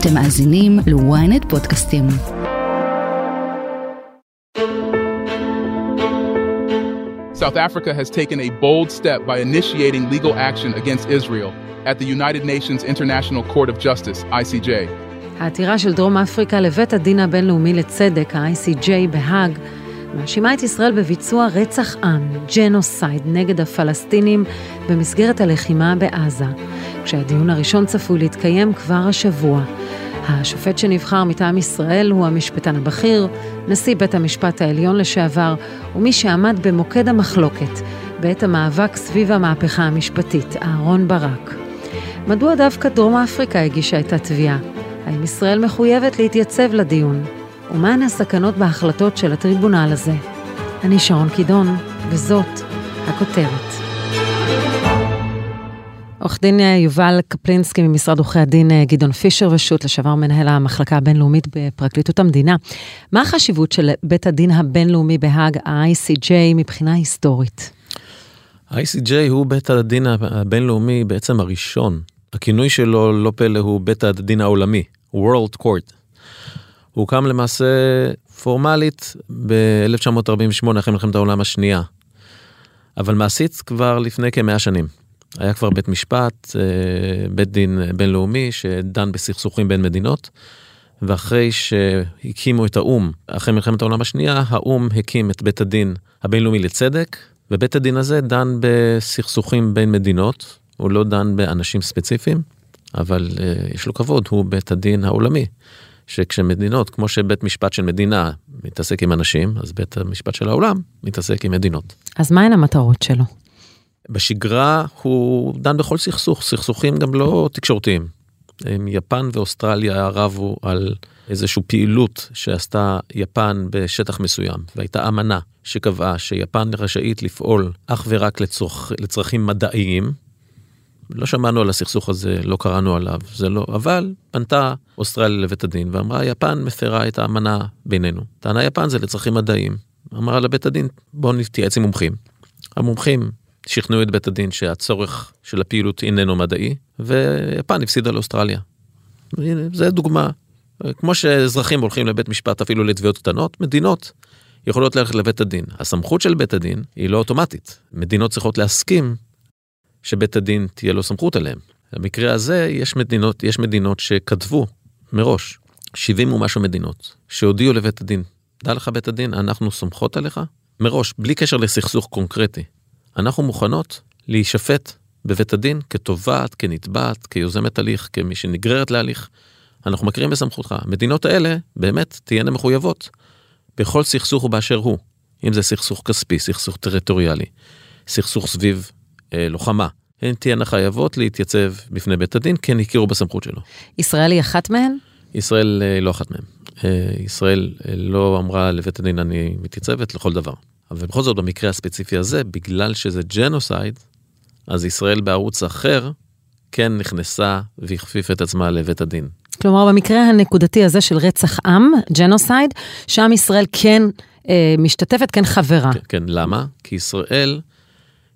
אתם מאזינים ל-ynet פודקאסטים. South Africa has taken a bold step by initiating legal action against Israel at the United Nations International Court of Justice, ICJ. העתירה של דרום אפריקה לבית הדין הבינלאומי לצדק, ה-ICJ בהאג, מאשימה את ישראל בביצוע רצח עם, ג'נוסייד, נגד הפלסטינים במסגרת הלחימה בעזה, כשהדיון הראשון צפוי להתקיים כבר השבוע. השופט שנבחר מטעם ישראל הוא המשפטן הבכיר, נשיא בית המשפט העליון לשעבר, ומי שעמד במוקד המחלוקת בעת המאבק סביב המהפכה המשפטית, אהרון ברק. מדוע דווקא דרום אפריקה הגישה את התביעה? האם ישראל מחויבת להתייצב לדיון? ומהן הסכנות בהחלטות של הטריבונל הזה? אני שרון קידון, וזאת הכותרת. עורך דין יובל קפלינסקי ממשרד עורכי הדין גדעון פישר ושות', לשעבר מנהל המחלקה הבינלאומית בפרקליטות המדינה. מה החשיבות של בית הדין הבינלאומי בהאג, ה-ICJ, מבחינה היסטורית? ה-ICJ הוא בית הדין הבינלאומי בעצם הראשון. הכינוי שלו, לא פלא, הוא בית הדין העולמי, World Court. הוא הוקם למעשה פורמלית ב-1948 אחרי מלחמת העולם השנייה. אבל מעשית כבר לפני כמאה שנים. היה כבר בית משפט, אה, בית דין בינלאומי שדן בסכסוכים בין מדינות, ואחרי שהקימו את האו"ם, אחרי מלחמת העולם השנייה, האו"ם הקים את בית הדין הבינלאומי לצדק, ובית הדין הזה דן בסכסוכים בין מדינות, הוא לא דן באנשים ספציפיים, אבל אה, יש לו כבוד, הוא בית הדין העולמי. שכשמדינות, כמו שבית משפט של מדינה מתעסק עם אנשים, אז בית המשפט של העולם מתעסק עם מדינות. אז מהן המטרות שלו? בשגרה הוא דן בכל סכסוך, סכסוכים גם לא תקשורתיים. יפן ואוסטרליה רבו על איזושהי פעילות שעשתה יפן בשטח מסוים, והייתה אמנה שקבעה שיפן רשאית לפעול אך ורק לצורך, לצרכים מדעיים. לא שמענו על הסכסוך הזה, לא קראנו עליו, זה לא, אבל פנתה אוסטרליה לבית הדין ואמרה, יפן מפרה את האמנה בינינו. טענה יפן זה לצרכים מדעיים. אמרה לבית הדין, בואו נתייעץ עם מומחים. המומחים שכנעו את בית הדין שהצורך של הפעילות איננו מדעי, ויפן הפסידה לאוסטרליה. זה דוגמה. כמו שאזרחים הולכים לבית משפט אפילו לתביעות קטנות, מדינות יכולות ללכת לבית הדין. הסמכות של בית הדין היא לא אוטומטית. מדינות צריכות להסכים שבית הדין תהיה לו סמכות עליהם. במקרה הזה יש מדינות, יש מדינות שכתבו מראש, 70 ומשהו מדינות, שהודיעו לבית הדין, דע לך בית הדין, אנחנו סומכות עליך, מראש, בלי קשר לסכסוך קונקרטי. אנחנו מוכנות להישפט בבית הדין כתובעת, כנתבעת, כיוזמת הליך, כמי שנגררת להליך. אנחנו מכירים בסמכותך. המדינות האלה באמת תהיינה מחויבות בכל סכסוך ובאשר הוא. אם זה סכסוך כספי, סכסוך טריטוריאלי, סכסוך סביב לוחמה. הן תהיינה חייבות להתייצב בפני בית הדין, כי הן הכירו בסמכות שלו. ישראל היא אחת מהן? ישראל אה, לא אחת מהן. אה, ישראל אה, לא אמרה לבית הדין אני מתייצבת לכל דבר. אבל בכל זאת במקרה הספציפי הזה, בגלל שזה ג'נוסייד, אז ישראל בערוץ אחר כן נכנסה והכפיפה את עצמה לבית הדין. כלומר, במקרה הנקודתי הזה של רצח עם, ג'נוסייד, שם ישראל כן אה, משתתפת, כן חברה. כן, כן, למה? כי ישראל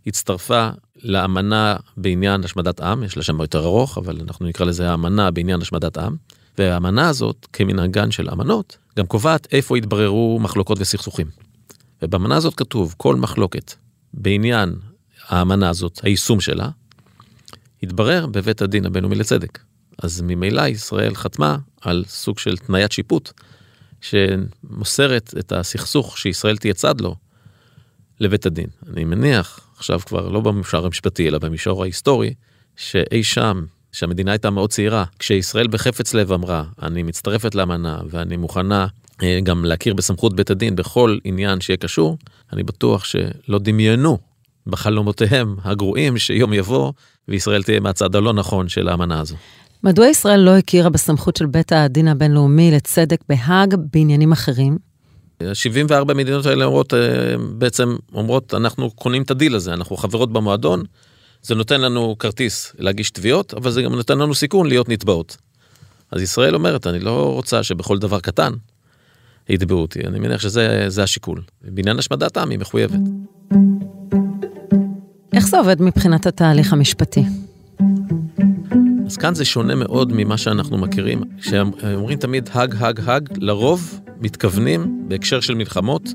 הצטרפה לאמנה בעניין השמדת עם, יש לה שם יותר ארוך, אבל אנחנו נקרא לזה האמנה בעניין השמדת עם. והאמנה הזאת, כמנהגן של אמנות, גם קובעת איפה יתבררו מחלוקות וסכסוכים. ובאמנה הזאת כתוב, כל מחלוקת בעניין האמנה הזאת, היישום שלה, יתברר בבית הדין הבינלאומי לצדק. אז ממילא ישראל חתמה על סוג של תניית שיפוט, שמוסרת את הסכסוך שישראל תהיה צד לו לבית הדין. אני מניח, עכשיו כבר לא במישור המשפטי, אלא במישור ההיסטורי, שאי שם, שהמדינה הייתה מאוד צעירה, כשישראל בחפץ לב אמרה, אני מצטרפת לאמנה ואני מוכנה אה, גם להכיר בסמכות בית הדין בכל עניין שיהיה קשור, אני בטוח שלא דמיינו בחלומותיהם הגרועים שיום יבוא וישראל תהיה מהצד הלא נכון של האמנה הזו. מדוע ישראל לא הכירה בסמכות של בית הדין הבינלאומי לצדק בהאג בעניינים אחרים? 74 מדינות האלה אומרות, אה, בעצם אומרות, אנחנו קונים את הדיל הזה, אנחנו חברות במועדון, זה נותן לנו כרטיס להגיש תביעות, אבל זה גם נותן לנו סיכון להיות נתבעות. אז ישראל אומרת, אני לא רוצה שבכל דבר קטן יתבעו אותי, אני מניח שזה השיקול. בעניין השמדת עם היא מחויבת. איך זה עובד מבחינת התהליך המשפטי? אז כאן זה שונה מאוד ממה שאנחנו מכירים, שאומרים תמיד האג, האג, האג, לרוב מתכוונים, בהקשר של מלחמות,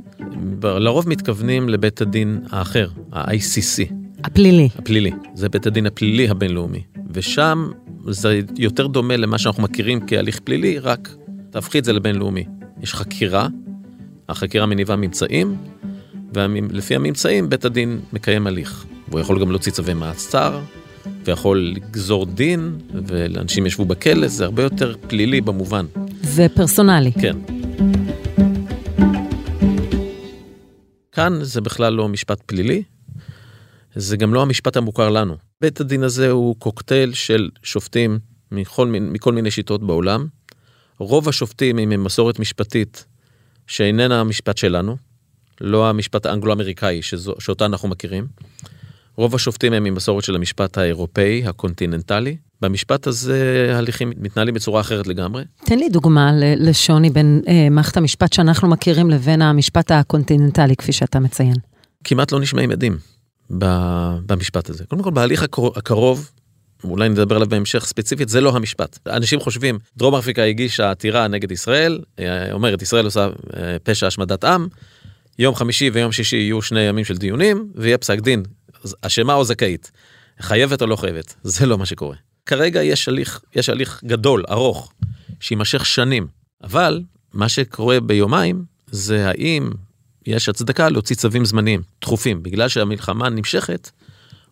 לרוב מתכוונים לבית הדין האחר, ה-ICC. הפלילי. הפלילי, זה בית הדין הפלילי הבינלאומי. ושם זה יותר דומה למה שאנחנו מכירים כהליך פלילי, רק תהפכי את זה לבינלאומי. יש חקירה, החקירה מניבה ממצאים, ולפי הממצאים בית הדין מקיים הליך. והוא יכול גם להוציא צווי מעצר, ויכול לגזור דין, ולאנשים ישבו בכלא, זה הרבה יותר פלילי במובן. ופרסונלי. כן. כאן זה בכלל לא משפט פלילי, זה גם לא המשפט המוכר לנו. בית הדין הזה הוא קוקטייל של שופטים מכל, מכל מיני שיטות בעולם. רוב השופטים הם ממסורת משפטית שאיננה המשפט שלנו, לא המשפט האנגלו-אמריקאי שאותה אנחנו מכירים. רוב השופטים הם ממסורת של המשפט האירופאי, הקונטיננטלי. במשפט הזה ההליכים מתנהלים בצורה אחרת לגמרי. תן לי דוגמה לשוני בין אה, מערכת המשפט שאנחנו מכירים לבין המשפט הקונטיננטלי, כפי שאתה מציין. כמעט לא נשמעים עדים במשפט הזה. קודם כל, בהליך הקרוב, אולי נדבר עליו בהמשך ספציפית, זה לא המשפט. אנשים חושבים, דרום אפריקה הגישה עתירה נגד ישראל, אה, אומרת, ישראל עושה אה, פשע השמדת עם, יום חמישי ויום שישי יהיו שני ימים של דיונים, ויהיה פסק דין, אשמה או זכאית, חייבת או לא חייבת, זה לא מה שקורה. כרגע יש הליך, יש הליך גדול, ארוך, שיימשך שנים, אבל מה שקורה ביומיים זה האם יש הצדקה להוציא צווים זמניים, דחופים, בגלל שהמלחמה נמשכת,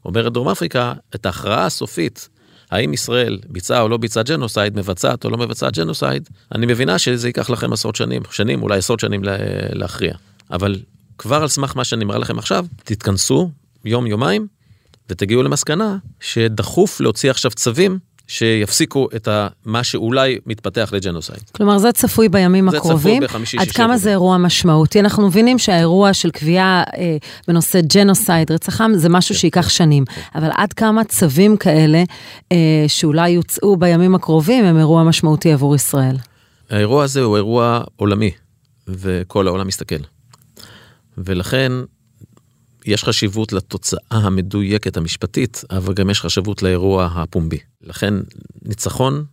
אומרת דרום אפריקה, את ההכרעה הסופית, האם ישראל ביצעה או לא ביצעה ג'נוסייד, מבצעת או לא מבצעת ג'נוסייד, אני מבינה שזה ייקח לכם עשרות שנים, שנים, אולי עשרות שנים להכריע. אבל כבר על סמך מה שאני מראה לכם עכשיו, תתכנסו יום-יומיים ותגיעו למסקנה שדחוף להוציא עכשיו צווים שיפסיקו את מה שאולי מתפתח לג'נוסייד. כלומר, זה צפוי בימים זה הקרובים. זה צפוי בחמישי, עד כמה זה אירוע משמעותי? אנחנו מבינים שהאירוע של קביעה אה, בנושא ג'נוסייד, רצח עם, זה משהו כן, שייקח שנים. כן. אבל עד כמה צווים כאלה, אה, שאולי יוצאו בימים הקרובים, הם אירוע משמעותי עבור ישראל? האירוע הזה הוא אירוע עולמי, וכל העולם מסתכל. ולכן יש חשיבות לתוצאה המדויקת המשפטית, אבל גם יש חשיבות לאירוע הפומבי. לכן ניצחון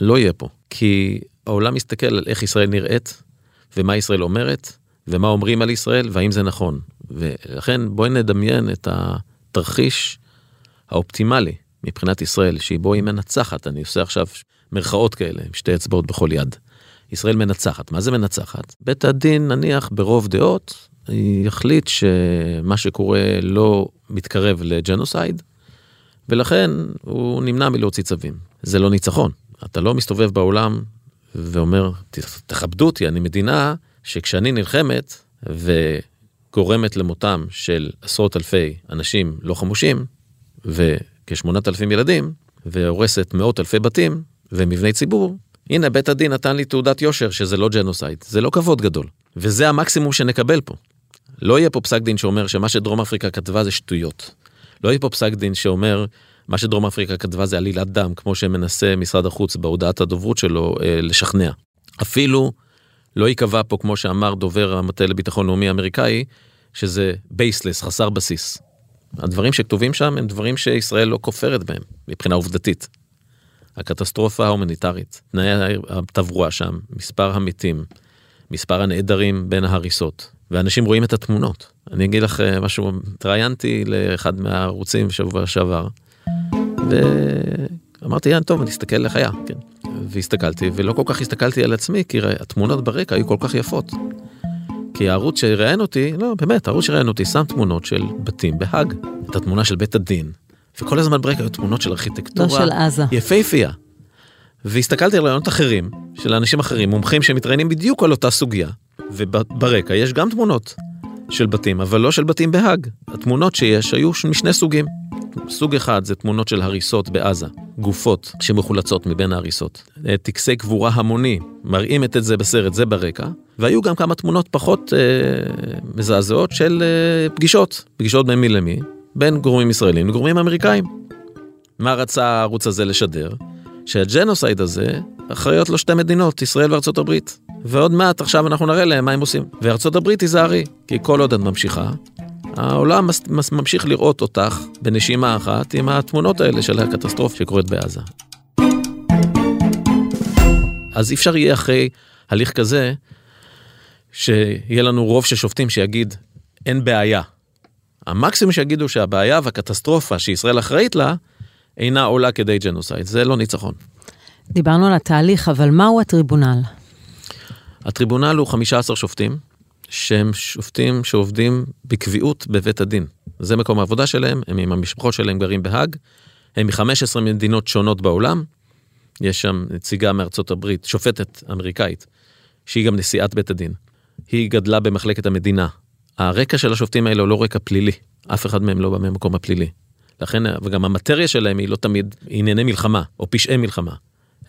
לא יהיה פה, כי העולם מסתכל על איך ישראל נראית, ומה ישראל אומרת, ומה אומרים על ישראל, והאם זה נכון. ולכן בואי נדמיין את התרחיש האופטימלי מבחינת ישראל, שבו היא מנצחת, אני עושה עכשיו מרכאות כאלה, עם שתי אצבעות בכל יד. ישראל מנצחת. מה זה מנצחת? בית הדין, נניח, ברוב דעות, יחליט שמה שקורה לא מתקרב לג'נוסייד, ולכן הוא נמנע מלהוציא צווים. זה לא ניצחון. אתה לא מסתובב בעולם ואומר, תכבדו אותי, אני מדינה שכשאני נלחמת וגורמת למותם של עשרות אלפי אנשים לא חמושים, וכשמונת אלפים ילדים, והורסת מאות אלפי בתים ומבני ציבור, הנה בית הדין נתן לי תעודת יושר שזה לא ג'נוסייד, זה לא כבוד גדול. וזה המקסימום שנקבל פה. לא יהיה פה פסק דין שאומר שמה שדרום אפריקה כתבה זה שטויות. לא יהיה פה פסק דין שאומר מה שדרום אפריקה כתבה זה עלילת דם, כמו שמנסה משרד החוץ בהודעת הדוברות שלו אה, לשכנע. אפילו לא ייקבע פה, כמו שאמר דובר המטה לביטחון לאומי האמריקאי, שזה baseless, חסר בסיס. הדברים שכתובים שם הם דברים שישראל לא כופרת בהם, מבחינה עובדתית. הקטסטרופה ההומניטרית, תנאי התברואה שם, מספר המתים, מספר הנעדרים בין ההריסות, ואנשים רואים את התמונות. אני אגיד לך אה, משהו, התראיינתי לאחד מהערוצים בשבוע שעבר, ואמרתי, יאן, טוב, אני אסתכל איך היה, כן. והסתכלתי, ולא כל כך הסתכלתי על עצמי, כי התמונות ברקע היו כל כך יפות. כי הערוץ שראיין אותי, לא, באמת, הערוץ שראיין אותי שם תמונות של בתים בהאג. את התמונה של בית הדין, וכל הזמן ברקע היו תמונות של ארכיטקטורה. לא של עזה. יפהפייה. והסתכלתי על רעיונות אחרים, של אנשים אחרים, מומחים שמתראיינים בדיוק על אותה סוגיה, וברקע יש גם תמונות של בתים, אבל לא של בתים בהאג. התמונות שיש היו משני סוגים. סוג אחד זה תמונות של הריסות בעזה, גופות שמחולצות מבין ההריסות. אה, טקסי קבורה המוני, מראים את זה בסרט, זה ברקע. והיו גם כמה תמונות פחות אה, מזעזעות של אה, פגישות, פגישות בין מי למי, בין גורמים ישראלים לגורמים אמריקאים. מה רצה הערוץ הזה לשדר? שהג'נוסייד הזה אחראיות לו שתי מדינות, ישראל וארצות הברית. ועוד מעט עכשיו אנחנו נראה להם מה הם עושים. וארצות הברית תיזהרי, כי כל עוד את ממשיכה, העולם מס, מס, ממשיך לראות אותך בנשימה אחת עם התמונות האלה של הקטסטרופה שקורית בעזה. אז אי אפשר יהיה אחרי הליך כזה, שיהיה לנו רוב של שופטים שיגיד, אין בעיה. המקסימום שיגידו שהבעיה והקטסטרופה שישראל אחראית לה, אינה עולה כדי ג'נוסייד. זה לא ניצחון. דיברנו על התהליך, אבל מהו הטריבונל? הטריבונל הוא 15 שופטים, שהם שופטים שעובדים בקביעות בבית הדין. זה מקום העבודה שלהם, הם עם המשפחות שלהם גרים בהאג, הם מ-15 מדינות שונות בעולם, יש שם נציגה מארצות הברית, שופטת אמריקאית, שהיא גם נשיאת בית הדין. היא גדלה במחלקת המדינה. הרקע של השופטים האלה הוא לא רקע פלילי, אף אחד מהם לא בא מהמקום הפלילי. לכן, וגם המטריה שלהם היא לא תמיד ענייני מלחמה, או פשעי מלחמה.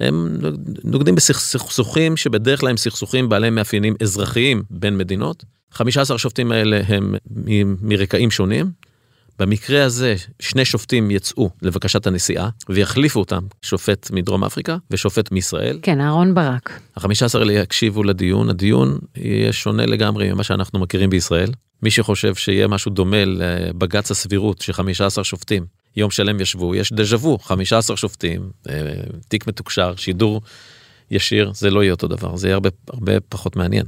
הם נוגדים בסכסוכים שבדרך כלל הם סכסוכים בעלי מאפיינים אזרחיים בין מדינות. 15 השופטים האלה הם מרקעים שונים. במקרה הזה שני שופטים יצאו לבקשת הנשיאה ויחליפו אותם, שופט מדרום אפריקה ושופט מישראל. כן, אהרון ברק. החמישה עשר האלה יקשיבו לדיון, הדיון יהיה שונה לגמרי ממה שאנחנו מכירים בישראל. מי שחושב שיהיה משהו דומה לבג"ץ הסבירות שחמישה עשר שופטים יום שלם ישבו, יש דז'ה וו, 15 שופטים, אה, תיק מתוקשר, שידור ישיר, זה לא יהיה אותו דבר, זה יהיה הרבה, הרבה פחות מעניין.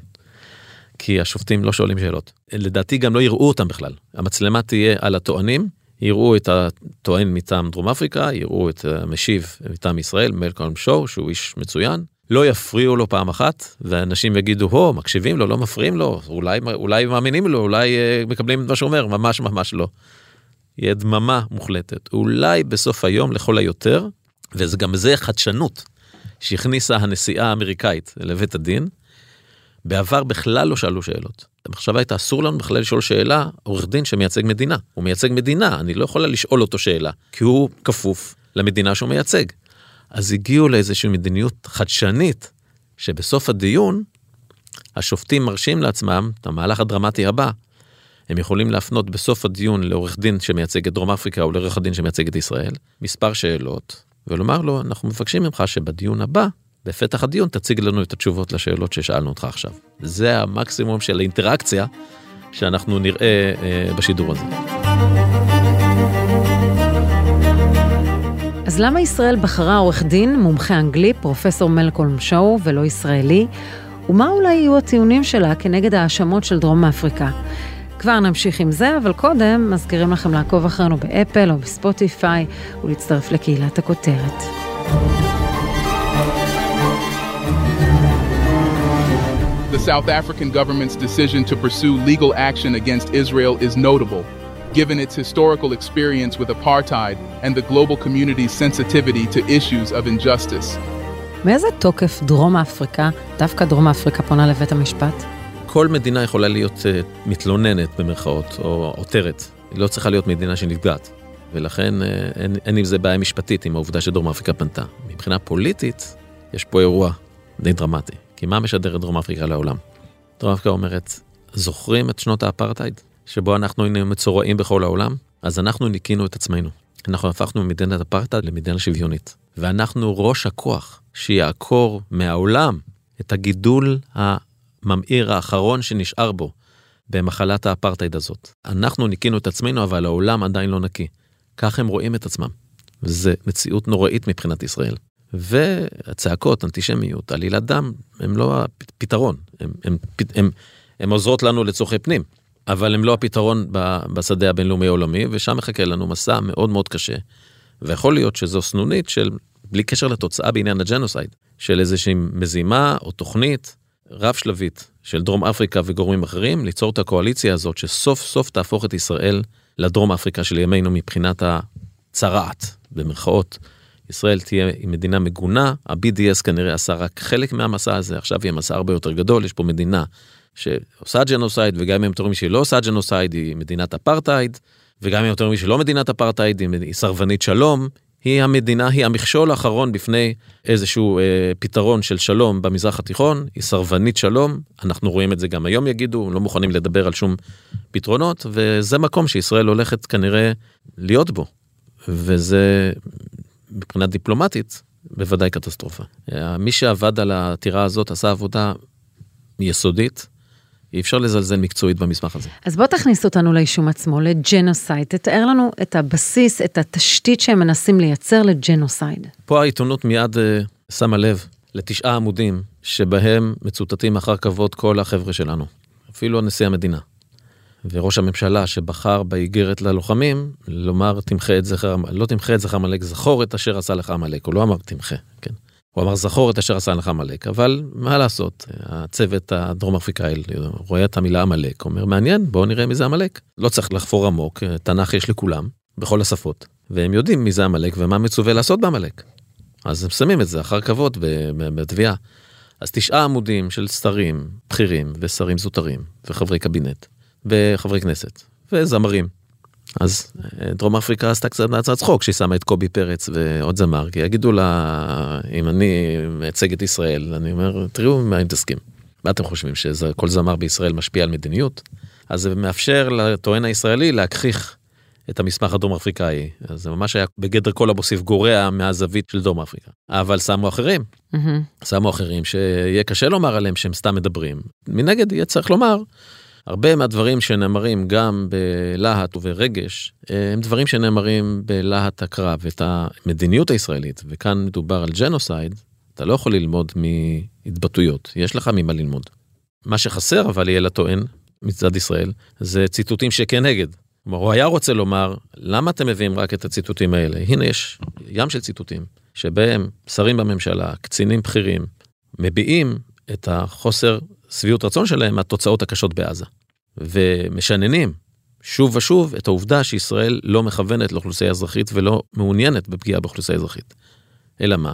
כי השופטים לא שואלים שאלות. לדעתי גם לא יראו אותם בכלל. המצלמה תהיה על הטוענים, יראו את הטוען מטעם דרום אפריקה, יראו את המשיב מטעם ישראל, מלקולם שואו, שהוא איש מצוין. לא יפריעו לו פעם אחת, ואנשים יגידו, הו, מקשיבים לו, לא מפריעים לו, אולי, אולי מאמינים לו, אולי uh, מקבלים את מה שהוא אומר, ממש ממש לא. יהיה דממה מוחלטת. אולי בסוף היום לכל היותר, וזה גם זה חדשנות שהכניסה הנשיאה האמריקאית לבית הדין, בעבר בכלל לא שאלו שאלות. המחשבה הייתה אסור לנו בכלל לשאול שאלה עורך דין שמייצג מדינה. הוא מייצג מדינה, אני לא יכולה לשאול אותו שאלה, כי הוא כפוף למדינה שהוא מייצג. אז הגיעו לאיזושהי מדיניות חדשנית, שבסוף הדיון השופטים מרשים לעצמם את המהלך הדרמטי הבא, הם יכולים להפנות בסוף הדיון לעורך דין שמייצג את דרום אפריקה או לעורך הדין שמייצג את ישראל, מספר שאלות, ולומר לו, אנחנו מבקשים ממך שבדיון הבא, בפתח הדיון תציג לנו את התשובות לשאלות ששאלנו אותך עכשיו. זה המקסימום של האינטראקציה שאנחנו נראה אה, בשידור הזה. אז למה ישראל בחרה עורך דין, מומחה אנגלי, פרופסור מלקולם שואו, ולא ישראלי? ומה אולי יהיו הטיעונים שלה כנגד ההאשמות של דרום אפריקה? כבר נמשיך עם זה, אבל קודם מזכירים לכם לעקוב אחרינו באפל או בספוטיפיי ולהצטרף לקהילת הכותרת. The South African government's decision to pursue legal action against Israel is notable, given its historical experience with apartheid and the global community's sensitivity to issues of injustice. מאיזה תוקף דרום אפריקה, דווקא דרום אפריקה פונה לבית המשפט? כל מדינה יכולה להיות uh, מתלוננת במרכאות, או עותרת. היא לא צריכה להיות מדינה שנפגעת. ולכן uh, אין, אין עם זה בעיה משפטית עם העובדה שדרום אפריקה פנתה. מבחינה פוליטית, יש פה אירוע די דרמטי. כי מה משדרת דרום אפריקה לעולם? דרום אפריקה אומרת, זוכרים את שנות האפרטהייד? שבו אנחנו היינו מצורעים בכל העולם? אז אנחנו ניקינו את עצמנו. אנחנו הפכנו ממדינת אפרטהייד למדינה שוויונית. ואנחנו ראש הכוח שיעקור מהעולם את הגידול ה... הממאיר האחרון שנשאר בו במחלת האפרטהייד הזאת. אנחנו ניקינו את עצמנו, אבל העולם עדיין לא נקי. כך הם רואים את עצמם. וזו מציאות נוראית מבחינת ישראל. והצעקות, אנטישמיות, עלילת דם, הם לא הפתרון. הם, הם, הם, הם, הם עוזרות לנו לצורכי פנים, אבל הם לא הפתרון בשדה הבינלאומי העולמי, ושם מחכה לנו מסע מאוד מאוד קשה. ויכול להיות שזו סנונית של, בלי קשר לתוצאה בעניין הג'נוסייד, של איזושהי מזימה או תוכנית רב שלבית של דרום אפריקה וגורמים אחרים, ליצור את הקואליציה הזאת שסוף סוף תהפוך את ישראל לדרום אפריקה של ימינו מבחינת הצרעת, במרכאות. ישראל תהיה מדינה מגונה, ה-BDS כנראה עשה רק חלק מהמסע הזה, עכשיו יהיה מסע הרבה יותר גדול, יש פה מדינה שעושה ג'נוסייד, וגם אם הם אומרים שהיא לא עושה ג'נוסייד, היא מדינת אפרטהייד, וגם אם הם אומרים שהיא לא מדינת אפרטהייד, היא סרבנית שלום, היא המדינה, היא המכשול האחרון בפני איזשהו אה, פתרון של שלום במזרח התיכון, היא סרבנית שלום, אנחנו רואים את זה גם היום יגידו, לא מוכנים לדבר על שום פתרונות, וזה מקום שישראל הולכת כנראה להיות בו, וזה מבחינה דיפלומטית בוודאי קטסטרופה. אה, מי שעבד על העתירה הזאת עשה עבודה יסודית, אי אפשר לזלזל מקצועית במסמך הזה. אז בוא תכניס אותנו לאישום עצמו, לג'נוסייד. תתאר לנו את הבסיס, את התשתית שהם מנסים לייצר לג'נוסייד. פה העיתונות מיד אה, שמה לב לתשעה עמודים שבהם מצוטטים אחר כבוד כל החבר'ה שלנו, אפילו נשיא המדינה. וראש הממשלה שבחר באיגרת ללוחמים לומר תמחה את זכר, לא תמחה את זכר עמלק, זכור את אשר עשה לך עמלק, הוא לא אמר תמחה, כן. הוא אמר זכור את אשר עשה לך עמלק, אבל מה לעשות, הצוות הדרום אפריקאי רואה את המילה עמלק, אומר מעניין, בואו נראה מי זה עמלק. לא צריך לחפור עמוק, תנ"ך יש לכולם, בכל השפות, והם יודעים מי זה עמלק ומה מצווה לעשות בעמלק. אז הם שמים את זה אחר כבוד בתביעה. אז תשעה עמודים של שרים בכירים ושרים זוטרים וחברי קבינט וחברי כנסת וזמרים. אז אה, דרום אפריקה עשתה קצת מהצעת צחוק שהיא שמה את קובי פרץ ועוד זמר כי יגידו לה אם אני מייצג את ישראל אני אומר תראו מה אם תסכים. מה אתם חושבים שכל זמר בישראל משפיע על מדיניות? אז זה מאפשר לטוען הישראלי להכחיך את המסמך הדרום אפריקאי אז זה ממש היה בגדר כל המוסיף גורע מהזווית של דרום אפריקה אבל שמו אחרים mm-hmm. שמו אחרים שיהיה קשה לומר עליהם שהם סתם מדברים מנגד יהיה צריך לומר. הרבה מהדברים שנאמרים גם בלהט וברגש הם דברים שנאמרים בלהט הקרב את המדיניות הישראלית וכאן מדובר על ג'נוסייד אתה לא יכול ללמוד מהתבטאויות יש לך ממה ללמוד. מה שחסר אבל יהיה לטוען מצד ישראל זה ציטוטים שכנגד כלומר, הוא היה רוצה לומר, למה אתם מביאים רק את הציטוטים האלה? הנה יש ים של ציטוטים, שבהם שרים בממשלה, קצינים בכירים, מביעים את החוסר שביעות רצון שלהם מהתוצאות הקשות בעזה. ומשננים שוב ושוב את העובדה שישראל לא מכוונת לאוכלוסייה אזרחית ולא מעוניינת בפגיעה באוכלוסייה אזרחית. אלא מה?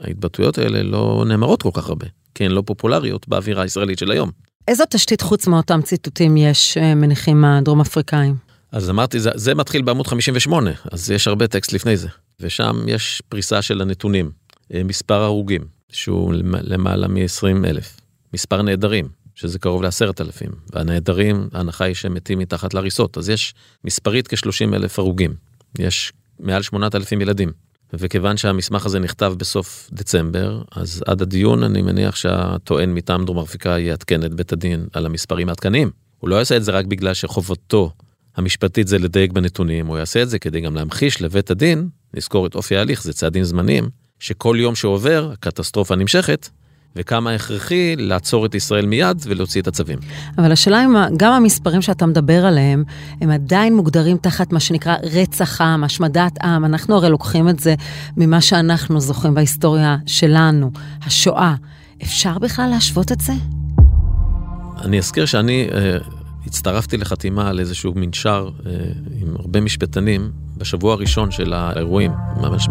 ההתבטאויות האלה לא נאמרות כל כך הרבה, כי הן לא פופולריות באווירה הישראלית של היום. איזו תשתית חוץ מאותם ציטוטים יש, אה, מניחים הדרום אפריקאים? אז אמרתי, זה, זה מתחיל בעמוד 58, אז יש הרבה טקסט לפני זה. ושם יש פריסה של הנתונים. אה, מספר הרוגים, שהוא למעלה מ-20 אלף. מספר נעדרים, שזה קרוב ל-10 אלפים. והנעדרים, ההנחה היא שהם מתים מתחת להריסות. אז יש מספרית כ-30 אלף הרוגים. יש מעל 8,000 ילדים. וכיוון שהמסמך הזה נכתב בסוף דצמבר, אז עד הדיון אני מניח שהטוען מטעם דרום אפריקה יעדכן את בית הדין על המספרים העדכניים. הוא לא יעשה את זה רק בגלל שחובתו המשפטית זה לדייק בנתונים, הוא יעשה את זה כדי גם להמחיש לבית הדין, לזכור את אופי ההליך, זה צעדים זמניים, שכל יום שעובר, הקטסטרופה נמשכת, וכמה הכרחי לעצור את ישראל מיד ולהוציא את הצווים. אבל השאלה אם גם המספרים שאתה מדבר עליהם, הם עדיין מוגדרים תחת מה שנקרא רצח עם, השמדת עם. אנחנו הרי לוקחים את זה ממה שאנחנו זוכרים בהיסטוריה שלנו, השואה. אפשר בכלל להשוות את זה? אני אזכיר שאני... אה, הצטרפתי לחתימה על איזשהו מנשר אה, עם הרבה משפטנים בשבוע הראשון של האירועים, ממש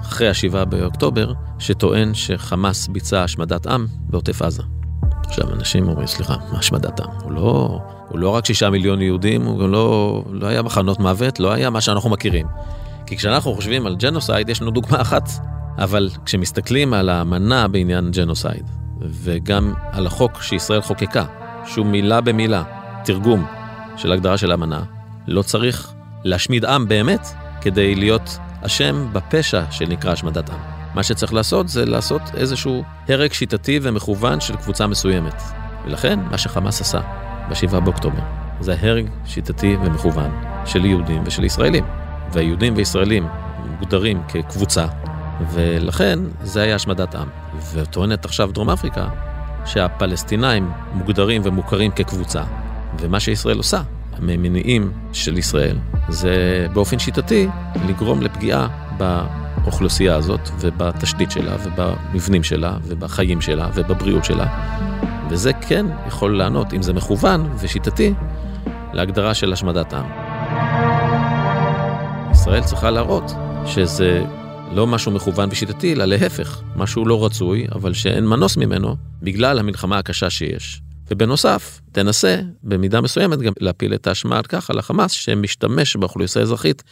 אחרי השבעה באוקטובר, שטוען שחמאס ביצע השמדת עם בעוטף עזה. עכשיו, אנשים אומרים, סליחה, מה השמדת עם? הוא לא, הוא לא רק שישה מיליון יהודים, הוא גם לא, לא היה מחנות מוות, לא היה מה שאנחנו מכירים. כי כשאנחנו חושבים על ג'נוסייד, יש לנו דוגמה אחת. אבל כשמסתכלים על האמנה בעניין ג'נוסייד, וגם על החוק שישראל חוקקה, שהוא מילה במילה תרגום של הגדרה של אמנה, לא צריך להשמיד עם באמת כדי להיות אשם בפשע שנקרא השמדת עם. מה שצריך לעשות זה לעשות איזשהו הרג שיטתי ומכוון של קבוצה מסוימת. ולכן, מה שחמאס עשה ב-7 באוקטובר, זה הרג שיטתי ומכוון של יהודים ושל ישראלים. והיהודים וישראלים מוגדרים כקבוצה, ולכן זה היה השמדת עם. וטוענת עכשיו דרום אפריקה שהפלסטינאים מוגדרים ומוכרים כקבוצה, ומה שישראל עושה, ממניעים של ישראל, זה באופן שיטתי לגרום לפגיעה באוכלוסייה הזאת ובתשתית שלה ובמבנים שלה ובחיים שלה ובבריאות שלה. וזה כן יכול לענות, אם זה מכוון ושיטתי, להגדרה של השמדת עם. ישראל צריכה להראות שזה לא משהו מכוון ושיטתי, אלא להפך, משהו לא רצוי, אבל שאין מנוס ממנו בגלל המלחמה הקשה שיש. ובנוסף, תנסה במידה מסוימת גם להפיל את האשמה על כך, על החמאס, שמשתמש באוכלוסייה האזרחית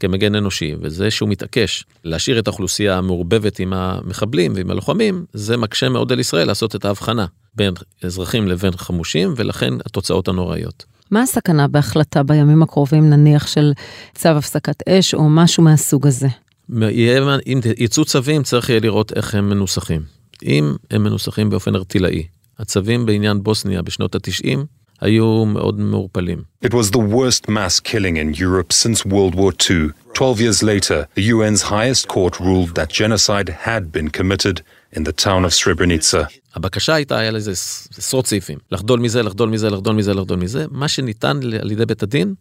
כמגן אנושי, וזה שהוא מתעקש להשאיר את האוכלוסייה המעורבבת עם המחבלים ועם הלוחמים, זה מקשה מאוד על ישראל לעשות את ההבחנה בין אזרחים לבין חמושים, ולכן התוצאות הנוראיות. מה הסכנה בהחלטה בימים הקרובים, נניח, של צו הפסקת אש או משהו מהסוג הזה? אם יצאו צווים, צריך יהיה לראות איך הם מנוסחים. אם הם מנוסחים באופן ארטילאי, הצווים בעניין בוסניה בשנות ה-90 היו מאוד מעורפלים. It was the worst mass killing in Europe since World War II. Twelve years later, the UN's highest court ruled that genocide had been committed in the town of Srebrenica. הבקשה הייתה, היה לזה עשרות סעיפים, לחדול מזה, לחדול מזה, לחדול מזה, לחדול מזה. מה שניתן על ידי בית הדין,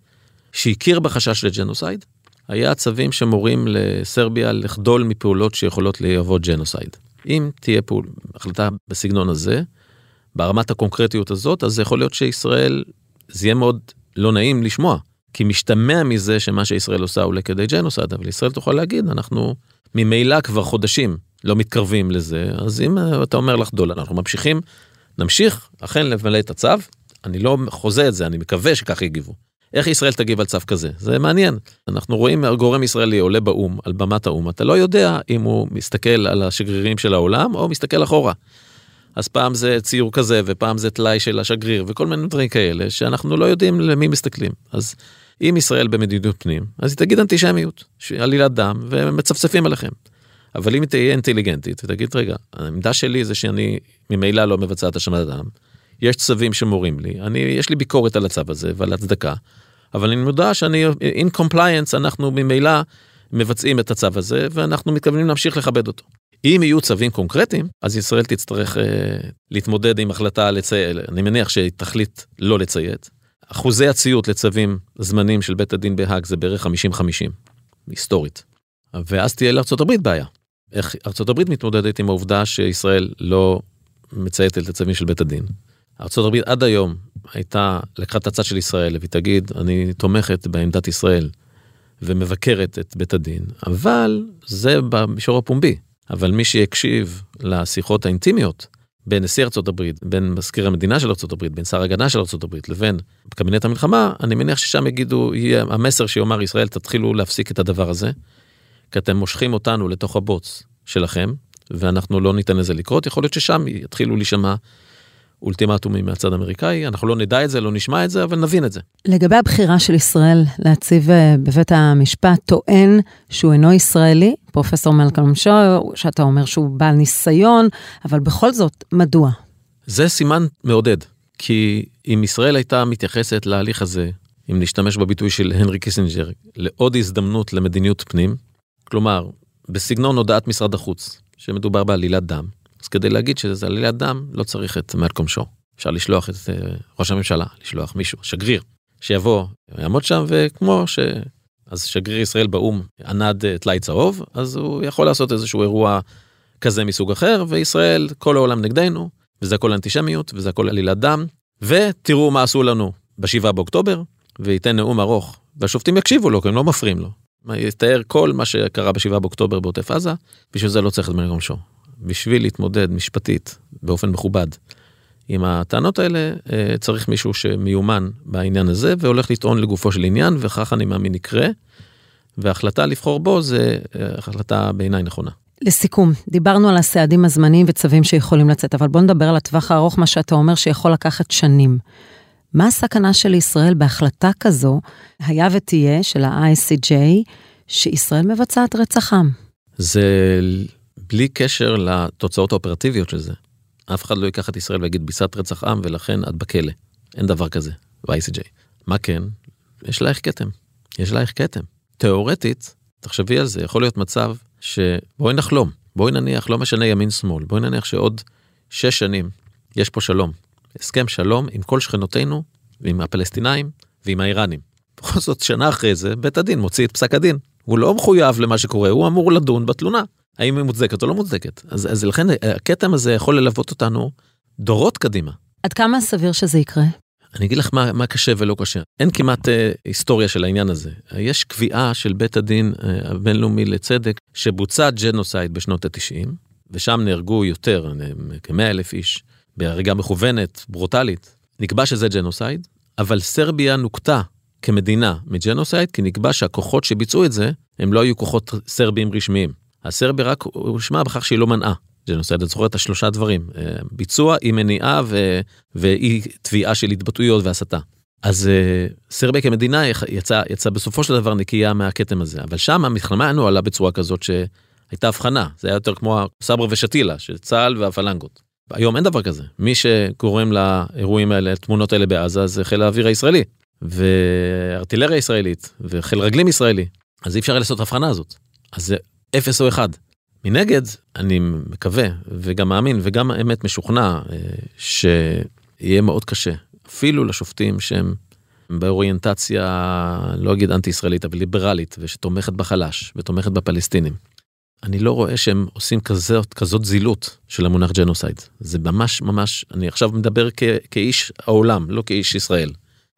שהכיר בחשש לג'נוסייד, היה צווים שמורים לסרביה לחדול מפעולות שיכולות להוות ג'נוסייד. אם תהיה פעול, החלטה בסגנון הזה, ברמת הקונקרטיות הזאת, אז זה יכול להיות שישראל, זה יהיה מאוד לא נעים לשמוע, כי משתמע מזה שמה שישראל עושה עולה כדי ג'נוסייד, אבל ישראל תוכל להגיד, אנחנו ממילא כבר חודשים לא מתקרבים לזה, אז אם אתה אומר לחדול, אנחנו ממשיכים, נמשיך אכן למלא את הצו, אני לא חוזה את זה, אני מקווה שכך יגיבו. איך ישראל תגיב על צו כזה? זה מעניין. אנחנו רואים גורם ישראלי עולה באו"ם, על במת האו"ם, אתה לא יודע אם הוא מסתכל על השגרירים של העולם או מסתכל אחורה. אז פעם זה ציור כזה ופעם זה טלאי של השגריר וכל מיני דברים כאלה שאנחנו לא יודעים למי מסתכלים. אז אם ישראל במדיניות פנים, אז היא תגיד אנטישמיות, עלילת דם ומצפצפים עליכם. אבל אם היא תהיה אינטליגנטית ותגיד רגע, העמדה שלי זה שאני ממילא לא מבצעת השמדת דם, יש צווים שמורים לי, אני, יש לי ביקורת על הצו הזה ועל הצדקה, אבל אני מודע שאני in compliance אנחנו ממילא מבצעים את הצו הזה ואנחנו מתכוונים להמשיך לכבד אותו. אם יהיו צווים קונקרטיים, אז ישראל תצטרך אה, להתמודד עם החלטה לציית, אני מניח שהיא תחליט לא לציית. אחוזי הציות לצווים זמנים של בית הדין בהאג זה בערך 50-50, היסטורית. ואז תהיה לארה"ב בעיה. איך ארה"ב מתמודדת עם העובדה שישראל לא מצייתת לצווים של בית הדין. ארה"ב עד היום הייתה, לקחה את הצד של ישראל והיא תגיד, אני תומכת בעמדת ישראל ומבקרת את בית הדין, אבל זה במישור הפומבי. אבל מי שיקשיב לשיחות האינטימיות בין נשיא ארצות הברית, בין מזכיר המדינה של ארצות הברית, בין שר ההגנה של ארצות הברית לבין קבינט המלחמה, אני מניח ששם יגידו, יהיה המסר שיאמר ישראל, תתחילו להפסיק את הדבר הזה, כי אתם מושכים אותנו לתוך הבוץ שלכם, ואנחנו לא ניתן לזה לקרות, יכול להיות ששם יתחילו להישמע אולטימטומים מהצד האמריקאי, אנחנו לא נדע את זה, לא נשמע את זה, אבל נבין את זה. לגבי הבחירה של ישראל להציב אה, בבית המשפט, טוען שהוא אינו ישראלי, פרופסור מלקלם שואו, שאתה אומר שהוא בעל ניסיון, אבל בכל זאת, מדוע? זה סימן מעודד, כי אם ישראל הייתה מתייחסת להליך הזה, אם נשתמש בביטוי של הנרי קיסינג'ר, לעוד הזדמנות למדיניות פנים, כלומר, בסגנון הודעת משרד החוץ, שמדובר בעלילת דם, אז כדי להגיד שזה עלילת דם, לא צריך את מלקולם שואו. אפשר לשלוח את אה, ראש הממשלה, לשלוח מישהו, שגריר, שיבוא, יעמוד שם, וכמו ש... אז שגריר ישראל באו"ם ענד אה, טלאי צהוב, אז הוא יכול לעשות איזשהו אירוע כזה מסוג אחר, וישראל, כל העולם נגדנו, וזה הכל אנטישמיות, וזה הכל עלילת דם, ותראו מה עשו לנו ב-7 באוקטובר, וייתן נאום ארוך, והשופטים יקשיבו לו, כי הם לא מפריעים לו. יתאר כל מה שקרה ב-7 באוקטובר בעוטף עזה, בשביל זה לא צריך את מלקום שור. בשביל להתמודד משפטית באופן מכובד עם הטענות האלה, אה, צריך מישהו שמיומן בעניין הזה והולך לטעון לגופו של עניין, וכך אני מאמין יקרה. וההחלטה לבחור בו זה אה, החלטה בעיניי נכונה. לסיכום, דיברנו על הסעדים הזמניים וצווים שיכולים לצאת, אבל בוא נדבר על הטווח הארוך, מה שאתה אומר שיכול לקחת שנים. מה הסכנה של ישראל בהחלטה כזו, היה ותהיה, של ה-ICJ, שישראל מבצעת רצח עם? זה בלי קשר לתוצאות האופרטיביות של זה. אף אחד לא ייקח את ישראל ויגיד ביסת רצח עם ולכן את בכלא. אין דבר כזה ב-ICJ. מה כן? יש לה איך כתם. יש לה איך כתם. תיאורטית, תחשבי על זה, יכול להיות מצב שבואי נחלום, בואי נניח, לא משנה ימין שמאל, בואי נניח שעוד שש שנים יש פה שלום. הסכם שלום עם כל שכנותינו, ועם הפלסטינאים ועם האיראנים. בכל זאת, שנה אחרי זה, בית הדין מוציא את פסק הדין. הוא לא מחויב למה שקורה, הוא אמור לדון בתלונה. האם היא מוצדקת או לא מוצדקת. אז, אז לכן הכתם הזה יכול ללוות אותנו דורות קדימה. עד כמה סביר שזה יקרה? אני אגיד לך מה, מה קשה ולא קשה. אין כמעט אה, היסטוריה של העניין הזה. יש קביעה של בית הדין אה, הבינלאומי לצדק שבוצע ג'נוסייד בשנות ה-90, ושם נהרגו יותר, אה, כ-100 אלף איש, בהריגה מכוונת, ברוטלית. נקבע שזה ג'נוסייד, אבל סרביה נוקתה כמדינה מג'נוסייד, כי נקבע שהכוחות שביצעו את זה, הם לא היו כוחות סרבים רשמיים. סרביה רק הואשמה בכך שהיא לא מנעה. ג'נוסייד, את זוכרת את השלושה דברים, אה, ביצוע, אי מניעה ו... ואי תביעה של התבטאויות והסתה. אז uh, סרביה כמדינה יצא, יצא בסופו של דבר נקייה מהכתם הזה, אבל שם המלחמה נוהלה בצורה כזאת שהייתה הבחנה, זה היה יותר כמו סברה ושתילה, של צה"ל והפלנגות. היום אין דבר כזה. מי שגורם לאירועים האלה, לתמונות האלה בעזה, זה חיל האוויר הישראלי, וארטילריה ישראלית, וחיל רגלים ישראלי. אז אי אפשר לעשות הבחנה הזאת. אז אפס או אחד. מנגד, אני מקווה, וגם מאמין, וגם האמת משוכנע, אה, שיהיה מאוד קשה, אפילו לשופטים שהם באוריינטציה, לא אגיד אנטי-ישראלית, אבל ליברלית, ושתומכת בחלש, ותומכת בפלסטינים. אני לא רואה שהם עושים כזאת, כזאת זילות של המונח ג'נוסייד. זה ממש ממש, אני עכשיו מדבר כ, כאיש העולם, לא כאיש ישראל.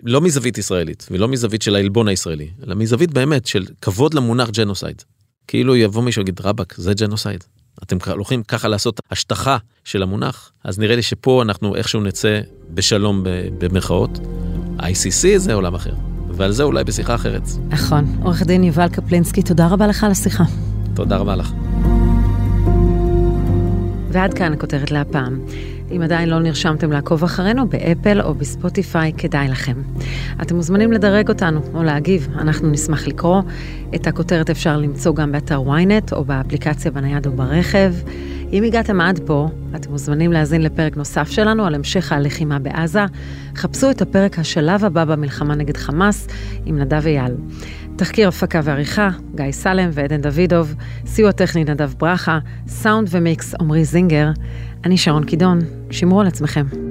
לא מזווית ישראלית, ולא מזווית של העלבון הישראלי, אלא מזווית באמת של כבוד למונח ג'נוסייד. כאילו יבוא מישהו ויגיד רבאק, זה ג'נוסייד. אתם הולכים ככה לעשות השטחה של המונח, אז נראה לי שפה אנחנו איכשהו נצא בשלום במרכאות. ICC זה עולם אחר, ועל זה אולי בשיחה אחרת. נכון. עורך דין יובל קפלינסקי, תודה רבה לך על השיחה. תודה רבה לך. ועד כאן הכותרת להפעם. אם עדיין לא נרשמתם לעקוב אחרינו באפל או בספוטיפיי, כדאי לכם. אתם מוזמנים לדרג אותנו או להגיב, אנחנו נשמח לקרוא. את הכותרת אפשר למצוא גם באתר ynet או באפליקציה בנייד או ברכב. אם הגעתם עד פה, אתם מוזמנים להאזין לפרק נוסף שלנו על המשך הלחימה בעזה. חפשו את הפרק השלב הבא במלחמה נגד חמאס עם נדב אייל. תחקיר הפקה ועריכה, גיא סלם ועדן דוידוב, סיוע טכני נדב ברכה, סאונד ומיקס עמרי זינגר. אני שרון קידון, שמרו על עצמכם.